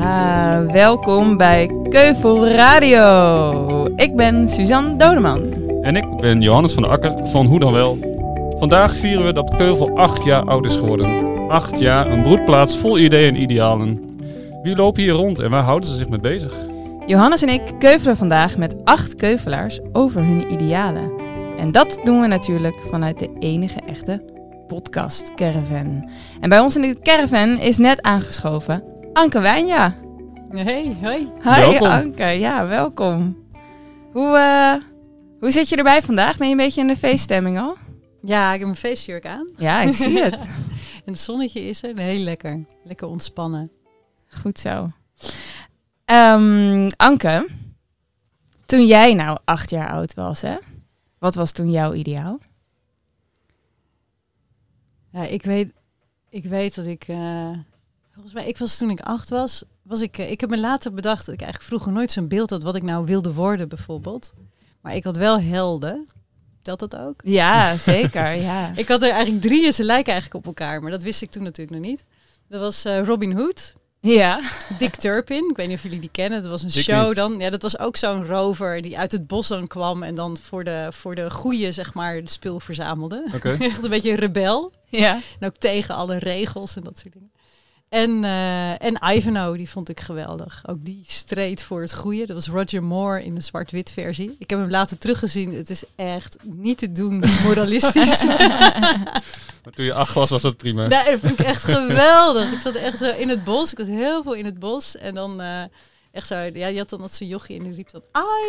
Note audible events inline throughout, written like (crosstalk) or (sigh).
Ja, welkom bij Keuvel Radio. Ik ben Suzanne Dodeman. En ik ben Johannes van der Akker van Hoe dan Wel. Vandaag vieren we dat Keuvel acht jaar oud is geworden. Acht jaar, een broedplaats vol ideeën en idealen. Wie lopen hier rond en waar houden ze zich mee bezig? Johannes en ik keuvelen vandaag met acht keuvelaars over hun idealen. En dat doen we natuurlijk vanuit de enige echte podcast Caravan. En bij ons in de caravan is net aangeschoven Anke Wijnja. Hey, hoi. Hi Welkom. Anke, ja, welkom. Hoe, eh, hoe zit je erbij vandaag? Ben je een beetje in de feeststemming al? Ja, ik heb mijn feestjurk aan. Ja, ik zie het. (laughs) En het zonnetje is er. Heel lekker. Lekker ontspannen. Goed zo. Ehm, Anke, toen jij nou acht jaar oud was, hè? Wat was toen jouw ideaal? Ja, ik weet, ik weet dat ik... eh, volgens mij, ik was toen ik acht was... was ik, eh, ik heb me later bedacht dat ik eigenlijk vroeger nooit zo'n beeld had... wat ik nou wilde worden bijvoorbeeld. Maar ik had wel helden. Telt dat ook? Ja, zeker. Ja. (laughs) Ik had er eigenlijk drie en ze lijken eigenlijk op elkaar. Maar dat wist ik toen natuurlijk nog niet. Dat was eh, Robin Hood, Ja. Dick Turpin, ik weet niet of jullie die kennen. Dat was een show niet. dan. Ja, dat was ook zo'n rover die uit het bos dan kwam en dan voor de, voor de goeie, zeg maar, het spul verzamelde. Oké. (laughs) Echt een beetje een rebel. Ja. En ook tegen alle regels en dat soort dingen. En, eh, en Ivanhoe, die vond ik geweldig. Ook die streed voor het goede. Dat was Roger Moore in de zwart-wit versie. Ik heb hem later teruggezien. Het is echt niet te doen (laughs) moralistisch. (laughs) Maar toen je acht was, was dat prima. Nee, dat vond ik echt geweldig. Ik zat echt zo in het bos. Ik was heel veel in het bos. En dan eh, echt zo, ja, je had dan dat zo'n jochie en die riep dan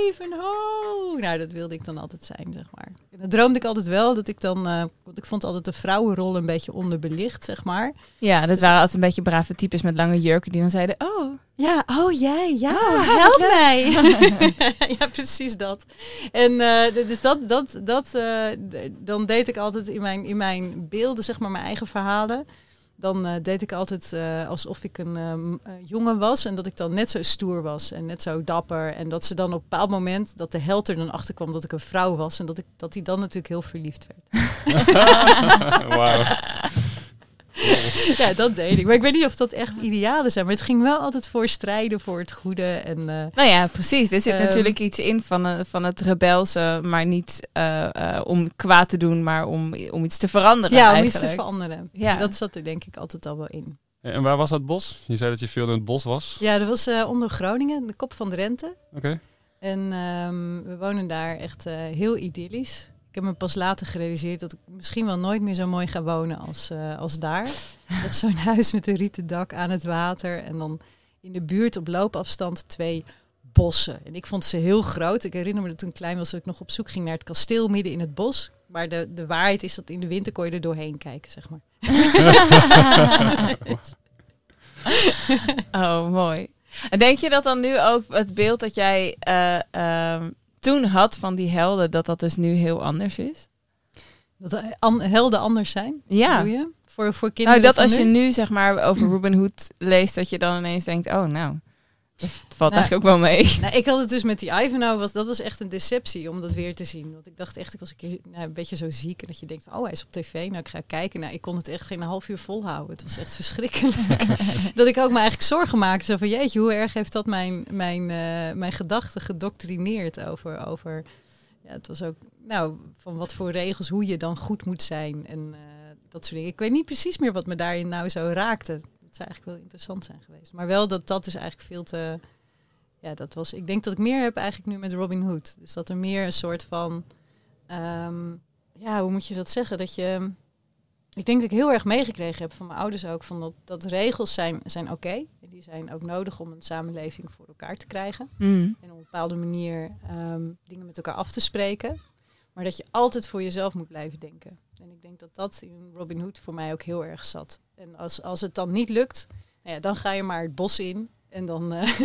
Ivanhoe. Nou, dat wilde ik dan altijd zijn, zeg maar. En dan droomde ik altijd wel dat ik dan, eh, want ik vond altijd de vrouwenrol een beetje onderbelicht, zeg maar. Ja, dat waren altijd een beetje brave types met lange jurken die dan zeiden, oh, Ja, oh jij, ja, Oh, help mij. (laughs) (laughs) ja, precies dat. En eh, dus dat, dat, dat eh, dan deed ik altijd in mijn, in mijn beelden, zeg maar, mijn eigen verhalen. Dan eh, deed ik altijd eh, alsof ik een ehm, eh, jongen was en dat ik dan net zo stoer was en net zo dapper. En dat ze dan op een bepaald moment, dat de held er dan achter kwam dat ik een vrouw was en dat ik dat hij dan natuurlijk heel verliefd werd. (laughs) (laughs) Wauw. (laughs) ja, dat deed ik. Maar ik weet niet of dat echt idealen zijn, maar het ging wel altijd voor strijden voor het goede en... eh, Nou ja, precies. Er zit Ehm. natuurlijk iets in van, eh, van het rebelse, maar niet eh, eh, om kwaad te doen, maar om, om iets te veranderen. Ja, om eigenlijk. iets te veranderen. Ja. Dat zat er denk ik altijd al wel in. En waar was dat bos? Je zei dat je veel in het bos was. Ja, dat was onder Groningen, de kop van de Rente. Oké. En ehm, we wonen daar echt eh, heel idyllisch. Ik heb me pas later gerealiseerd dat ik misschien wel nooit meer zo mooi ga wonen als, eh, als daar. (laughs) Echt zo'n huis met een rieten dak aan het water. En dan in de buurt op loopafstand twee bossen. En ik vond ze heel groot. Ik herinner me dat toen ik klein was dat ik nog op zoek ging naar het kasteel midden in het bos. Maar de, de waarheid is dat in de winter kon je er doorheen kijken, zeg maar. (laughs) (laughs) Oh, mooi. En denk je dat dan nu ook het beeld dat jij eh, ehm, toen had van die helden, dat dat dus nu heel anders is? Dat an- helden anders zijn. Ja. Je? Voor, voor kinderen Nou, dat van als je nu? zeg maar over (clears throat) Robin Hood leest, dat je dan ineens denkt, oh nou, dat valt Nou, eigenlijk ook wel mee. (laughs) Nou, ik had het dus met die Ivanhoe, was, dat was echt een deceptie om dat weer te zien. Want ik dacht echt, ik was een keer nou, een beetje zo ziek. En dat je denkt, oh hij is op tv, nou ik ga kijken. Nou, ik kon het echt geen half uur volhouden. Het was echt verschrikkelijk. (laughs) dat ik ook me eigenlijk zorgen maakte. Zo van, jeetje, hoe erg heeft dat mijn, mijn, eh, mijn gedachten gedoctrineerd over... over ja, het was ook, nou, van wat voor regels, hoe je dan goed moet zijn. En eh, dat soort dingen. Ik weet niet precies meer wat me daarin nou zo raakte. Dat zou eigenlijk wel interessant zijn geweest. Maar wel dat dat is eigenlijk veel te... Ja, dat was. Ik denk dat ik meer heb eigenlijk nu met Robin Hood. Dus dat er meer een soort van. ehm, ja, hoe moet je dat zeggen? Dat je. Ik denk dat ik heel erg meegekregen heb van mijn ouders ook. Van dat, dat regels zijn, zijn oké. En die zijn ook nodig om een samenleving voor elkaar te krijgen. Mm. En op een bepaalde manier ehm, dingen met elkaar af te spreken. Maar dat je altijd voor jezelf moet blijven denken. En ik denk dat dat in Robin Hood voor mij ook heel erg zat. En als, als het dan niet lukt, nou ja, dan ga je maar het bos in. En dan eh, (laughs)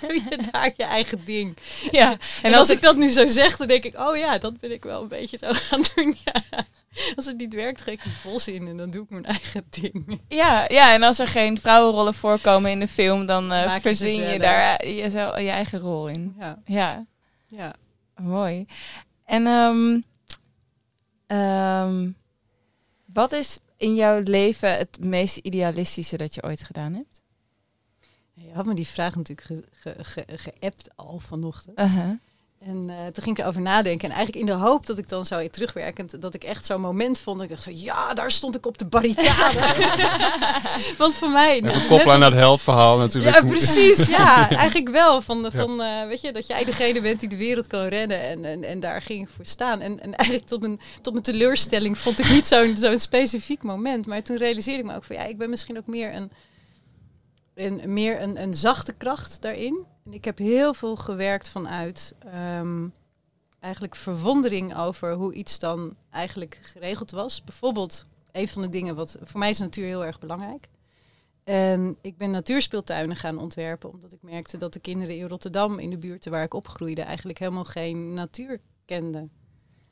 heb je daar je eigen ding. Ja, En als ik dat nu zo zeg, dan denk ik, oh ja, dat ben ik wel een beetje zo gaan doen. Ja. (laughs) Als het niet werkt, ga ik het bos in en dan doe ik mijn eigen ding. Ja, ja, en als er geen vrouwenrollen voorkomen in de film, dan eh je verzin je daar je, zo- je eigen rol in. Ja, Ja, ja. mooi. En ehm, ehm, wat is in jouw leven het meest idealistische dat je ooit gedaan hebt? je had me die vraag natuurlijk ge- ge- ge- geappt al vanochtend. Uh-huh. En eh, toen ging ik erover nadenken. En eigenlijk in de hoop dat ik dan zou terugwerkend... dat ik echt zo'n moment vond. Dat ik dacht van, ja, daar stond ik op de barricade. (laughs) Want voor mij... het Even net koppelen aan dat heldverhaal natuurlijk. Ja, precies. Ja, eigenlijk wel. Van, van eh, weet je, dat jij degene bent die de wereld kan redden. En, en, en daar ging ik voor staan. En, en eigenlijk tot mijn, tot mijn teleurstelling vond ik niet zo'n zo'n specifiek moment. Maar toen realiseerde ik me ook van, ja, ik ben misschien ook meer een, een, meer een, een zachte kracht daarin. Ik heb heel veel gewerkt vanuit ehm, eigenlijk verwondering over hoe iets dan eigenlijk geregeld was. Bijvoorbeeld, een van de dingen wat voor mij is natuur heel erg belangrijk. En ik ben natuurspeeltuinen gaan ontwerpen, omdat ik merkte dat de kinderen in Rotterdam, in de buurten waar ik opgroeide, eigenlijk helemaal geen natuur kenden.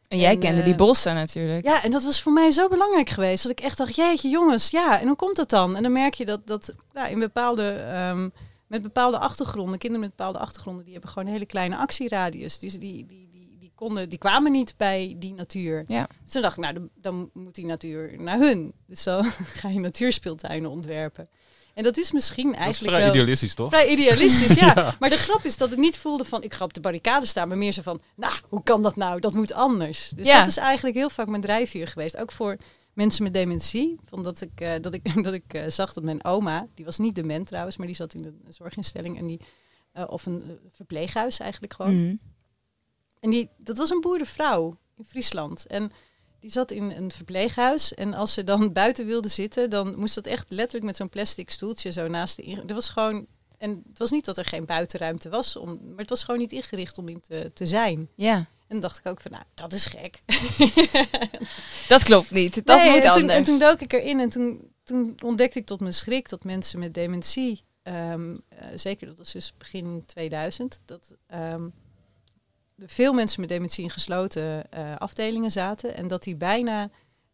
En jij En, kende eh, die bossen natuurlijk. Ja, en dat was voor mij zo belangrijk geweest. Dat ik echt dacht, jeetje jongens, ja, en hoe komt dat dan? En dan merk je dat, dat nou, in bepaalde, ehm, met bepaalde achtergronden, kinderen met bepaalde achtergronden, die hebben gewoon een hele kleine actieradius. Dus die, die, die, die, konden, die kwamen niet bij die natuur. Ja. Dus toen dacht ik, nou, dan, dan moet die natuur naar hun. Dus dan (laughs) ga je natuurspeeltuinen ontwerpen. En dat is misschien Dat is eigenlijk vrij wel... idealistisch, toch? Vrij idealistisch, (laughs) ja. Maar de grap is dat het niet voelde van ik ga op de barricade staan, maar meer zo van, nou, hoe kan dat nou? Dat moet anders. Dus Ja. dat is eigenlijk heel vaak mijn drijfveer geweest. Ook voor mensen met dementie. Van dat ik, eh, dat ik, (laughs) dat ik eh, zag dat mijn oma, die was niet dement trouwens, maar die zat in een zorginstelling en die, eh, of een verpleeghuis eigenlijk gewoon. Mhm. En die, dat was een boerenvrouw in Friesland. En die zat in een verpleeghuis. En als ze dan (laughs) buiten wilde zitten, dan moest dat echt letterlijk met zo'n plastic stoeltje zo naast de ingang. Dat was gewoon. En het was niet dat er geen buitenruimte was, om, maar het was gewoon niet ingericht om in te, te zijn. Ja, En dan dacht ik ook van, nou, dat is gek. (laughs) dat klopt niet. Dat Nee, moet en toen, anders. en toen dook ik erin en toen, toen ontdekte ik tot mijn schrik dat mensen met dementie, ehm, eh, zeker dat was dus begin 2000, dat er veel mensen met dementie in gesloten eh, afdelingen zaten en dat die bijna,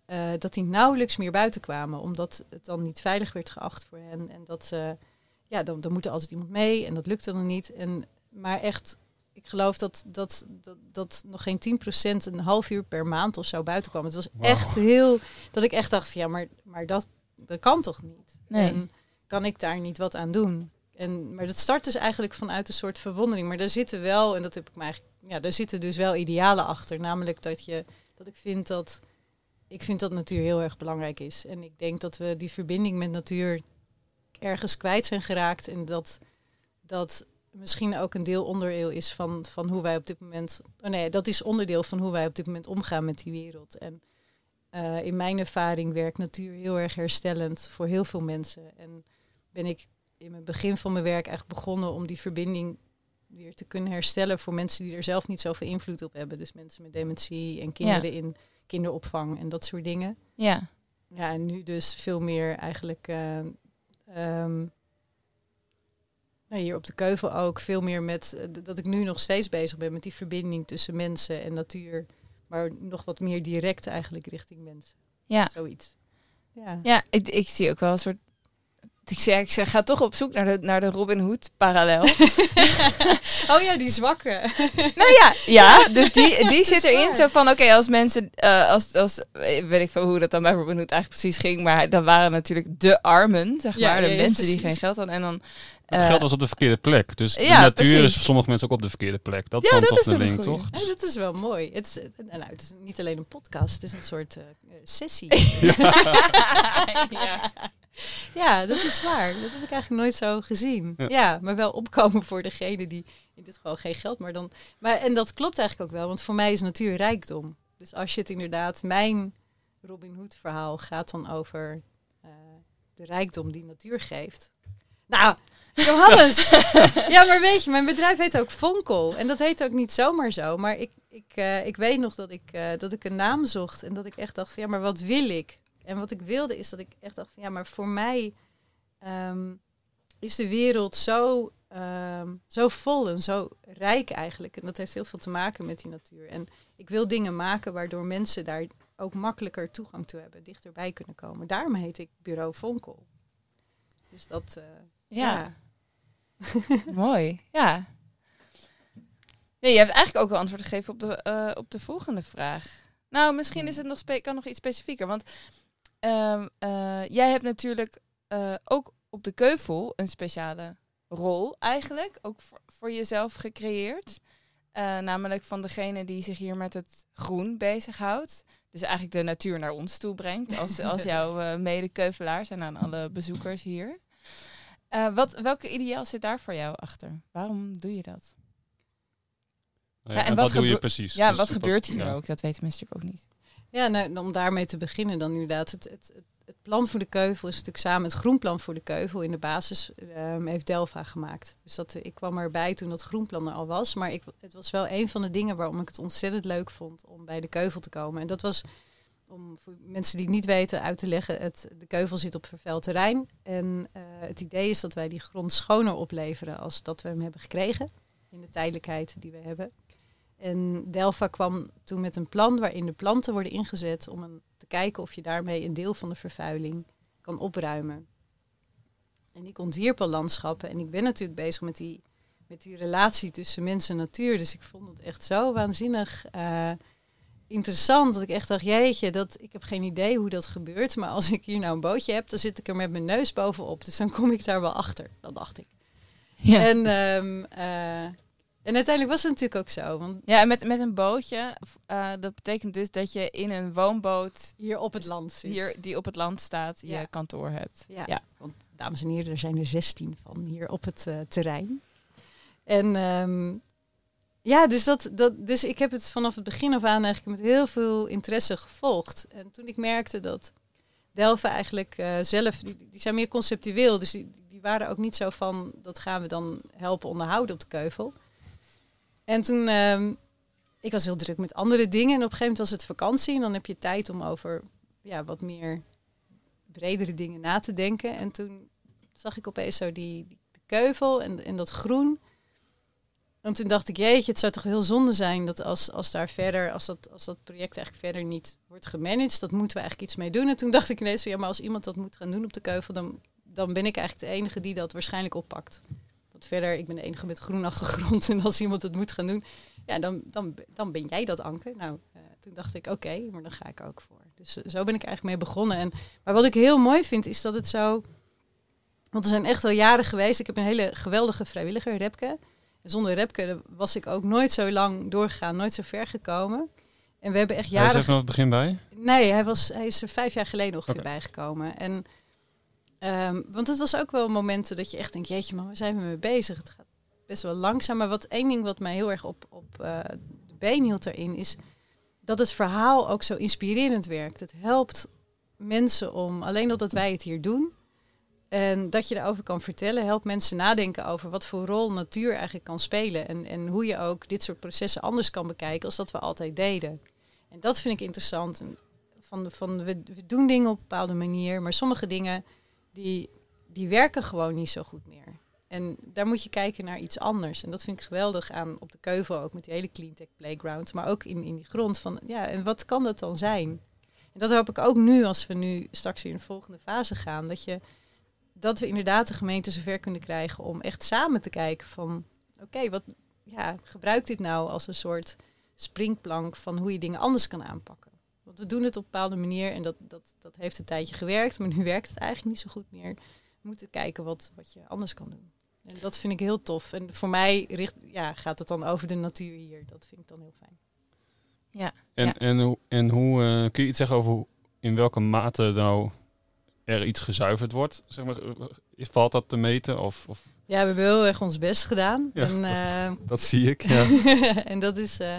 eh, dat die nauwelijks meer buiten kwamen, omdat het dan niet veilig werd geacht voor hen en dat ze, ja, dan, dan moet er altijd iemand mee en dat lukte dan niet. En, maar echt, ik geloof dat, dat, dat, dat nog geen 10% een half uur per maand of zo buiten kwam. Het was echt heel, dat ik echt dacht van ja, maar, maar dat, dat kan toch niet? Nee. En kan ik daar niet wat aan doen? En, maar dat start dus eigenlijk vanuit een soort verwondering. Maar daar zitten wel, en dat heb ik me eigenlijk, ja, daar zitten dus wel idealen achter. Namelijk dat je, dat ik vind dat, ik vind dat natuur heel erg belangrijk is. En ik denk dat we die verbinding met natuur ergens kwijt zijn geraakt. En dat dat misschien ook een deel onderdeel is van, van hoe wij op dit moment. Oh nee, dat is onderdeel van hoe wij op dit moment omgaan met die wereld. En eh, in mijn ervaring werkt natuur heel erg herstellend voor heel veel mensen. En ben ik in het begin van mijn werk echt begonnen om die verbinding weer te kunnen herstellen voor mensen die er zelf niet zoveel invloed op hebben. Dus mensen met dementie en kinderen in kinderopvang en dat soort dingen. Ja, Ja, en nu dus veel meer eigenlijk. eh, ehm, hier op de Keuvel ook veel meer met eh, dat ik nu nog steeds bezig ben met die verbinding tussen mensen en natuur. Maar nog wat meer direct eigenlijk richting mensen. ja. Zoiets. Ja. Ja, ik, ik zie ook wel een soort... Ik zeg, ik zeg, ga toch op zoek naar de, naar de Robin Hood parallel. (laughs) (laughs) Oh ja, die zwakke. nou ja, ja, dus die, (laughs) die zit erin. waar. Zo van, oké, als mensen, eh, als, als, eh, weet ik veel hoe dat dan bij Robin Hood eigenlijk precies ging. Maar dan waren natuurlijk de armen, zeg Ja, maar. De ja, ja, mensen die geen geld hadden. En dan... Het eh, geld was op de verkeerde plek. Dus de natuur is voor sommige mensen ook op de verkeerde plek. Dat is Ja, dan dat toch is een goeie. toch? Ja, dat is wel mooi. Het is, eh, nou, het is niet alleen een podcast, het is een soort eh, sessie. (laughs) ja. (laughs) Ja, dat is waar. Dat heb ik eigenlijk nooit zo gezien. Ja. Maar wel opkomen voor degene die in dit geval geen geld, maar dan. Maar en dat klopt eigenlijk ook wel, want voor mij is natuur rijkdom. Dus als je het inderdaad, mijn Robin Hood verhaal gaat dan over de rijkdom die natuur geeft. Nou, Johannes! (laughs) ja, maar weet je, mijn bedrijf heet ook Vonkel. En dat heet ook niet zomaar zo. Maar ik, ik, eh, ik weet nog dat ik, eh, dat ik een naam zocht en dat ik echt dacht van ja, maar wat wil ik? En wat ik wilde is dat ik echt dacht van ja, maar voor mij ehm, is de wereld zo, ehm, zo vol en zo rijk eigenlijk. En dat heeft heel veel te maken met die natuur. En ik wil dingen maken waardoor mensen daar ook makkelijker toegang toe hebben, dichterbij kunnen komen. Daarom heet ik Bureau Vonkel. Dus dat, eh, Ja. (laughs) Mooi, ja. ja. Je hebt eigenlijk ook wel antwoord gegeven op de, eh, op de volgende vraag. Nou, misschien is het nog kan nog iets specifieker. Want ehm, eh, jij hebt natuurlijk ook op de Keuvel een speciale rol eigenlijk, ook voor, voor jezelf gecreëerd. Namelijk van degene die zich hier met het groen bezighoudt. Dus eigenlijk de natuur naar ons toe brengt. Als, als (laughs) jouw medekeuvelaars en aan alle bezoekers hier. Uh, wat, welke ideaal zit daar voor jou achter? Waarom doe je dat? Nou ja, ja, en, wat, wat doe je precies? Ja, dus wat gebeurt hier ook? Dat weten mensen natuurlijk ook niet. Ja, nou, om daarmee te beginnen dan inderdaad. Het, het, het, plan voor de keuvel is natuurlijk samen het groenplan voor de keuvel in de basis um, heeft Delva gemaakt. Dus dat, ik kwam erbij toen dat groenplan er al was. Maar ik, het was wel een van de dingen waarom ik het ontzettend leuk vond om bij de keuvel te komen. En dat was om voor mensen die het niet weten uit te leggen, het, de keuvel zit op vervuild terrein. En uh, het idee is dat wij die grond schoner opleveren als dat we hem hebben gekregen. In de tijdelijkheid die we hebben. En Delva kwam toen met een plan waarin de planten worden ingezet om een, te kijken of je daarmee een deel van de vervuiling kan opruimen. En ik ontwierp al landschappen en ik ben natuurlijk bezig met die, met die relatie tussen mens en natuur. Dus ik vond het echt zo waanzinnig uh, interessant dat ik echt dacht, jeetje, dat, ik heb geen idee hoe dat gebeurt. Maar als ik hier nou een bootje heb, dan zit ik er met mijn neus bovenop. Dus dan kom ik daar wel achter. Dat dacht ik. Ja. En um, uh, en uiteindelijk was het natuurlijk ook zo. Want ja, met, met een bootje, uh, dat betekent dus dat je in een woonboot... Hier op het land zit. Hier, die op het land staat, je kantoor hebt. Ja. ja. want dames en heren, er zijn er 16 van hier op het uh, terrein. En um, ja, dus, dat, dat, dus ik heb het vanaf het begin af aan eigenlijk met heel veel interesse gevolgd. En toen ik merkte dat Delven eigenlijk uh, zelf, die, zijn meer conceptueel. Dus die, die waren ook niet zo van, dat gaan we dan helpen onderhouden op de keuvel. En toen, um, ik was heel druk met andere dingen. En op een gegeven moment was het vakantie. En dan heb je tijd om over ja, wat meer bredere dingen na te denken. En toen zag ik opeens zo die, die keuvel en, en dat groen. En toen dacht ik, jeetje, het zou toch heel zonde zijn dat als, als daar verder, als dat, als dat project eigenlijk verder niet wordt gemanaged, dat moeten we eigenlijk iets mee doen. En toen dacht ik ineens van ja, maar als iemand dat moet gaan doen op de keuvel, dan, dan ben ik eigenlijk de enige die dat waarschijnlijk oppakt verder, ik ben de enige met groen achtergrond. (laughs) En als iemand het moet gaan doen, ja, dan, dan, dan ben jij dat anker. Nou, uh, toen dacht ik, oké, maar dan ga ik ook voor. Dus uh, zo ben ik eigenlijk mee begonnen. En, maar wat ik heel mooi vind, is dat het zo... Want er zijn echt al jaren geweest. Ik heb een hele geweldige vrijwilliger, Repke. Zonder Repke was ik ook nooit zo lang doorgegaan, nooit zo ver gekomen. En we hebben echt jaren... Hij is even het begin bij? Nee, hij, was, hij is er vijf jaar geleden ongeveer okay. bijgekomen. En Um, want het was ook wel momenten dat je echt denkt, jeetje, maar waar zijn we mee bezig? Het gaat best wel langzaam. Maar wat één ding wat mij heel erg op, op uh, de been hield erin, is dat het verhaal ook zo inspirerend werkt. Het helpt mensen om, alleen omdat wij het hier doen, en dat je erover kan vertellen, helpt mensen nadenken over wat voor rol natuur eigenlijk kan spelen. En, en hoe je ook dit soort processen anders kan bekijken als dat we altijd deden. En dat vind ik interessant. Van, van, we, we doen dingen op een bepaalde manier, maar sommige dingen die, die werken gewoon niet zo goed meer. En daar moet je kijken naar iets anders. En dat vind ik geweldig aan op de keuvel ook met die hele cleantech playground. Maar ook in, in die grond van, ja, en wat kan dat dan zijn? En dat hoop ik ook nu, als we nu straks in de volgende fase gaan. Dat, je, dat we inderdaad de gemeente zover kunnen krijgen om echt samen te kijken van... Oké, wat ja, gebruik dit nou als een soort springplank van hoe je dingen anders kan aanpakken? Want we doen het op een bepaalde manier en dat, dat, dat heeft een tijdje gewerkt, maar nu (laughs) werkt het eigenlijk niet zo goed meer. We moeten kijken wat, wat je anders kan doen. En dat vind ik heel tof. En voor mij richt, ja, gaat het dan over de natuur hier. Dat vind ik dan heel fijn. Ja. En, ja. en, en hoe uh, kun je iets zeggen over hoe, in welke mate nou er iets gezuiverd wordt? Zeg maar, valt dat te meten? Of, of? Ja, we hebben heel erg ons best gedaan. Ja, en, uh, dat, (laughs) dat, zie ik. Ja. (laughs) en dat is. Uh,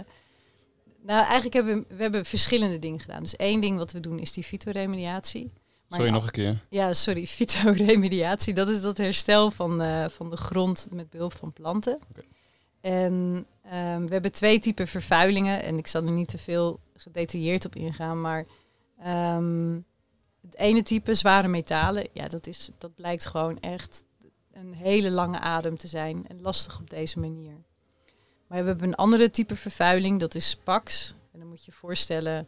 nou, eigenlijk hebben we, we hebben verschillende dingen gedaan. Dus één ding wat we doen is die fytoremediatie. Maar sorry, nog een keer. Ja, sorry, (laughs) fytoremediatie. Dat is dat herstel van, uh, van de grond met behulp van planten. Okay. En um, we hebben twee typen vervuilingen. En ik zal er niet te veel gedetailleerd op ingaan. Maar um, het ene type, zware metalen, ja, dat, is, dat blijkt gewoon echt een hele lange adem te zijn. En lastig op deze manier. Maar we hebben een andere type vervuiling, dat is PAX. En dan moet je je voorstellen,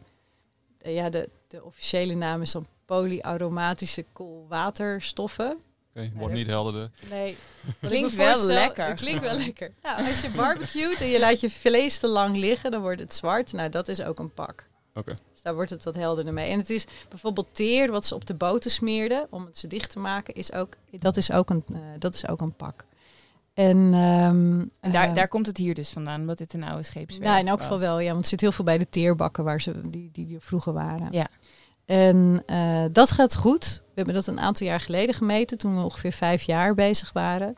uh, ja, de, de officiële naam is dan polyaromatische koolwaterstoffen. Oké, okay, wordt niet helderder. Nee, (laughs) klinkt wel lekker. Het klinkt wel (laughs) lekker. Nou, als je barbecuet en je laat je vlees te lang liggen, dan wordt het zwart. Nou, dat is ook een pak. Oké. Okay. Dus daar wordt het wat helderder mee. En het is bijvoorbeeld teer, wat ze op de boten smeerden om het ze dicht te maken, is ook, dat, is ook een, uh, dat is ook een pak. En, ehm, En daar, eh, daar komt het hier dus vandaan, omdat dit een oude scheepswerf nou, in elk geval wel, ja, want er zit heel veel bij de teerbakken waar ze die, die, er vroeger waren. Ja. En eh, dat gaat goed. We hebben dat een aantal jaar geleden gemeten, toen we ongeveer vijf jaar bezig waren.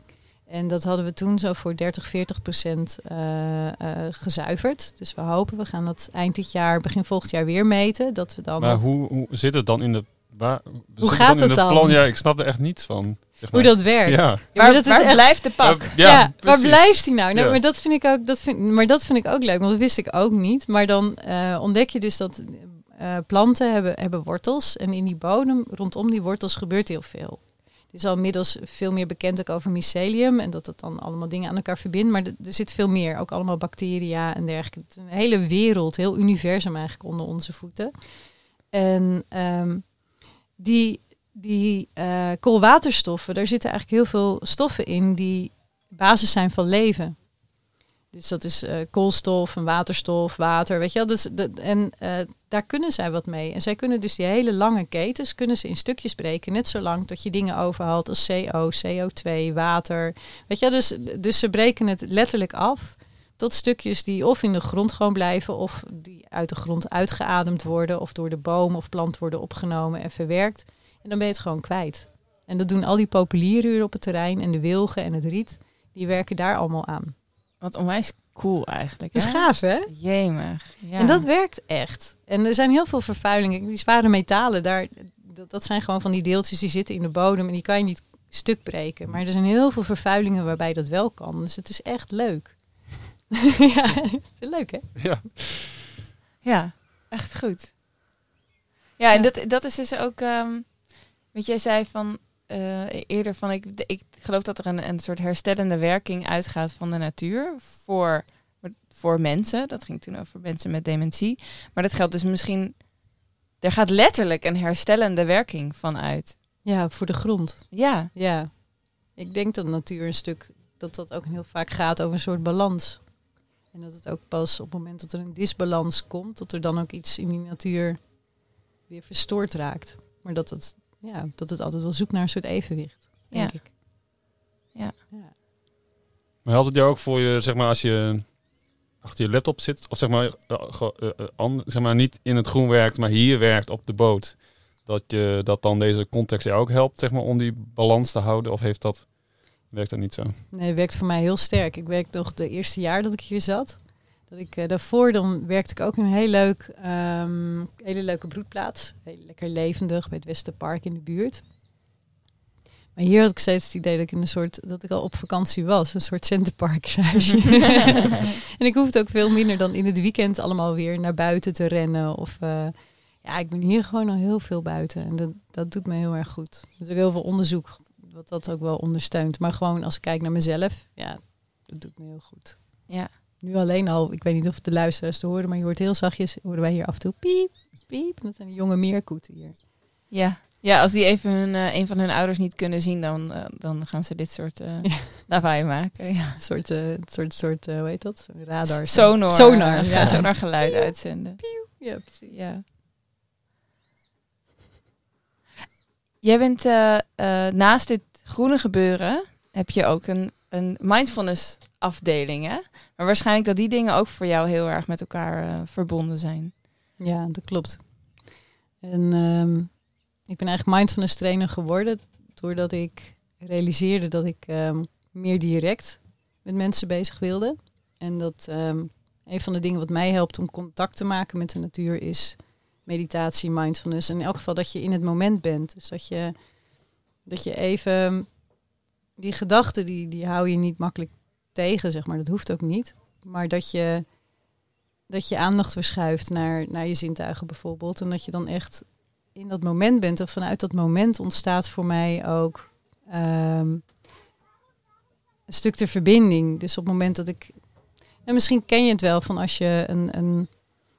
En dat hadden we toen zo voor 30, 40 procent eh, eh, gezuiverd. Dus we hopen, we gaan dat eind dit jaar, begin volgend jaar weer meten. Dat we dan Maar hoe, hoe zit het dan in de... Waar, zit gaat dan in het dan? plan? Ja, ik snap er echt niets van. Zeg hoe maar. dat werkt. Ja. Maar dat is waar echt- blijft de pak? Ja, waar blijft hij nou? nou Ja. maar, dat vind ik ook, dat vind, maar dat vind ik ook leuk, want dat wist ik ook niet. Maar dan eh, ontdek je dus dat eh, planten hebben, hebben wortels. En in die bodem, rondom die wortels, gebeurt heel veel. Is al inmiddels veel meer bekend ook over mycelium. En dat het dan allemaal dingen aan elkaar verbindt. Maar er er zit veel meer. Ook allemaal bacteria en dergelijke. Het is een hele wereld, heel universum eigenlijk onder onze voeten. En ehm, die, die eh, koolwaterstoffen, daar zitten eigenlijk heel veel stoffen in die basis zijn van leven. Dus dat is eh, koolstof en waterstof, water, weet je wel. Dus, dat- en eh, daar kunnen zij wat mee. En zij kunnen dus die hele lange ketens kunnen ze in stukjes breken. Net zo lang tot je dingen overhaalt als CO, CO2, water. Weet je wel, dus, dus ze breken het letterlijk af tot stukjes die of in de grond gewoon blijven... of die uit de grond uitgeademd worden... of door de boom of plant worden opgenomen en verwerkt. En dan ben je het gewoon kwijt. En dat doen al die populieren op het terrein... en de wilgen en het riet, die werken daar allemaal aan. Wat onwijs cool eigenlijk. Dat is hè? gaaf, hè? Jemig. Ja. En dat werkt echt. En er zijn heel veel vervuilingen. Die zware metalen, daar, dat, dat zijn gewoon van die deeltjes die zitten in de bodem en die kan je niet stuk breken. Maar er zijn heel veel vervuilingen waarbij dat wel kan. Dus het is echt leuk. (laughs) ja, leuk hè? Ja. Ja, echt goed. Ja, en dat, dat is dus ook... ehm wat jij zei van... eh, eerder van ik, ik geloof dat er een, een soort herstellende werking uitgaat van de natuur voor, voor mensen. Dat ging toen over mensen met dementie. Maar dat geldt dus misschien. Er gaat letterlijk een herstellende werking van uit. Ja, voor de grond. Ja, Ja. Ik denk dat natuur een stuk, dat dat ook heel vaak gaat over een soort balans. En dat het ook pas op het moment dat er een disbalans komt, dat er dan ook iets in die natuur weer verstoord raakt. Maar dat het, ja, dat het altijd wel zoekt naar een soort evenwicht, denk Ja. ik. Ja. Maar helpt het jou ook voor je, zeg maar, als je achter je laptop zit, of zeg maar, eh, eh, eh, an- zeg maar niet in het groen werkt, maar hier werkt op de boot, dat je dat dan deze context jou ook helpt, zeg maar, om die balans te houden, of heeft dat, werkt dat niet zo? Nee, het werkt voor mij heel sterk. Ik werk nog de eerste jaar dat ik hier zat. Dat ik, eh, daarvoor dan werkte ik ook in een heel leuk, ehm, hele leuke broedplaats. Heel lekker levendig bij het Westerpark in de buurt. Maar hier had ik steeds het idee dat ik in een soort dat ik al op vakantie was, een soort centerparkhuisje. (laughs) (laughs) en ik hoefde ook veel minder dan in het weekend allemaal weer naar buiten te rennen. Of eh, ja, ik ben hier gewoon al heel veel buiten en dat, dat doet me heel erg goed. Er is ook heel veel onderzoek wat dat ook wel ondersteunt. Maar gewoon als ik kijk naar mezelf, ja, dat doet me heel goed. ja. Nu alleen al, ik weet niet of de luisteraars te horen, maar je hoort heel zachtjes, horen wij hier af en toe piep, piep. Dat zijn de jonge meerkoeten hier. Ja. ja, als die even hun, eh, een van hun ouders niet kunnen zien, dan, eh, dan gaan ze dit soort (laughs) Ja. lawaai maken. Ja. Een soort, soort, soort hoe heet dat? Radar. Sonar. Sonar, ja. Sonar geluid uitzenden. Ja, precies. Ja. Jij bent naast dit groene gebeuren, heb je ook een, een mindfulness afdeling, hè? Maar waarschijnlijk dat die dingen ook voor jou heel erg met elkaar eh, verbonden zijn. Ja, dat klopt. En ehm, ik ben eigenlijk mindfulness trainer geworden doordat ik realiseerde dat ik ehm, meer direct met mensen bezig wilde. En dat ehm, een van de dingen wat mij helpt om contact te maken met de natuur is meditatie, mindfulness. En in elk geval dat je in het moment bent. Dus dat je, dat je even die gedachten, die, die hou je niet makkelijk tegen, zeg maar. Dat hoeft ook niet. Maar dat je dat je aandacht verschuift naar, naar je zintuigen bijvoorbeeld. En dat je dan echt in dat moment bent. En vanuit dat moment ontstaat voor mij ook ehm, een stuk de verbinding. Dus op het moment dat ik. En misschien ken je het wel van als je een. een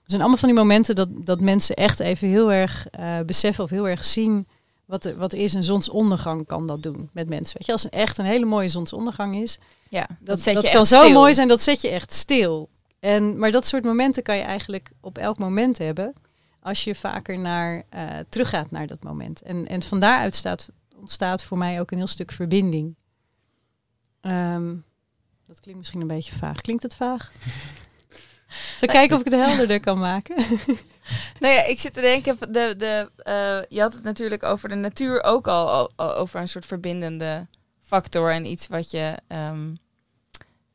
zijn allemaal van die momenten dat, dat mensen echt even heel erg eh, beseffen of heel erg zien wat wat is. Een zonsondergang kan dat doen met mensen. Weet je, als het echt een hele mooie zonsondergang is, Ja, dat, zet dat je kan zo stil. mooi zijn, dat zet je echt stil. En, maar dat soort momenten kan je eigenlijk op elk moment hebben. Als je vaker naar, eh, teruggaat naar dat moment. En, en van daaruit staat, ontstaat voor mij ook een heel stuk verbinding. Ehm, Dat klinkt misschien een beetje vaag. Klinkt het vaag? Zal ik kijken of ik het helderder kan maken? (laughs) Nou ja, ik zit te denken, de, de, eh, je had het natuurlijk over de natuur ook al, al- al over een soort verbindende factor en iets wat je, ehm,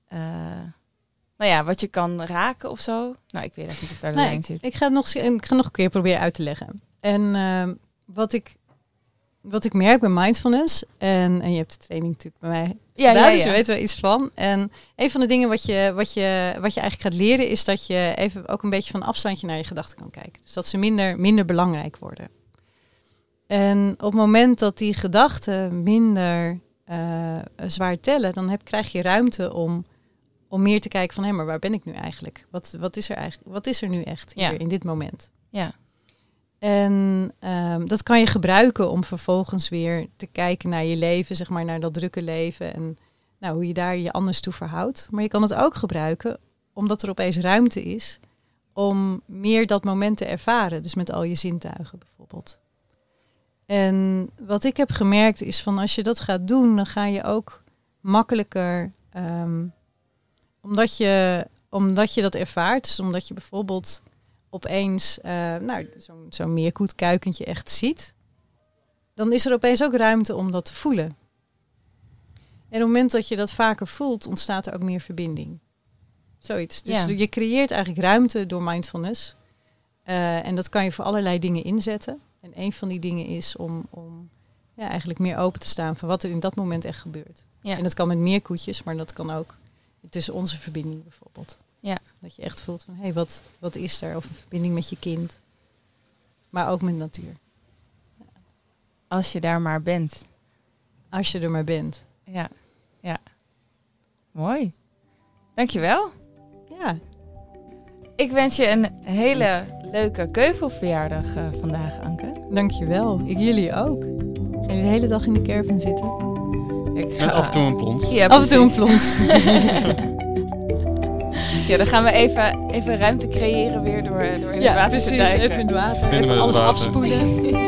eh, nou ja, wat je kan raken of zo. Nou, ik weet eigenlijk niet of daar de Nee, lijn zit. Ik ga, het nog, ik ga nog een keer proberen uit te leggen. En ehm, wat, ik, wat ik merk bij mindfulness, en, en je hebt de training natuurlijk bij mij Ja, gedaan, ja, dus weet wel iets van. En een van de dingen wat je, wat, je, wat je eigenlijk gaat leren, is dat je even ook een beetje van afstandje naar je gedachten kan kijken. Dus dat ze minder, minder belangrijk worden. En op het moment dat die gedachten minder eh, zwaar tellen, dan heb, krijg je ruimte om, om meer te kijken van hé, maar waar ben ik nu eigenlijk? Wat, wat, is er eigenlijk? wat is er nu echt hier in dit moment? Ja. En ehm, dat kan je gebruiken om vervolgens weer te kijken naar je leven, zeg maar naar dat drukke leven en nou, hoe je daar je anders toe verhoudt. Maar je kan het ook gebruiken omdat er opeens ruimte is om meer dat moment te ervaren. Dus met al je zintuigen bijvoorbeeld. En wat ik heb gemerkt is van als je dat gaat doen, dan ga je ook makkelijker, ehm, omdat, je, omdat je dat ervaart. Dus omdat je bijvoorbeeld opeens eh, nou, zo'n zo'n meerkoetkuikentje echt ziet, dan is er opeens ook ruimte om dat te voelen. En op het moment dat je dat vaker voelt, ontstaat er ook meer verbinding. Zoiets. Dus Ja. je creëert eigenlijk ruimte door mindfulness. Eh, en dat kan je voor allerlei dingen inzetten. En een van die dingen is om, om ja, eigenlijk meer open te staan voor wat er in dat moment echt gebeurt. Ja. En dat kan met meer koetjes, maar dat kan ook tussen onze verbinding bijvoorbeeld. Ja. Dat je echt voelt van, hé, hey, wat, wat is er? Of een verbinding met je kind. Maar ook met natuur. Als je daar maar bent. Als je er maar bent. Ja, ja. Mooi. Dankjewel. Ja, Ik wens je een hele leuke keuvelverjaardag eh, vandaag, Anke. dankjewel. Ik jullie ook. Gaan jullie de hele dag in de caravan zitten? Ik Met af en toe een plons. Ja, Af en toe een plons. (laughs) Ja, dan gaan we even, even ruimte creëren weer door, door in het ja, water te precies. duiken. Even in het water. Even alles water. afspoelen.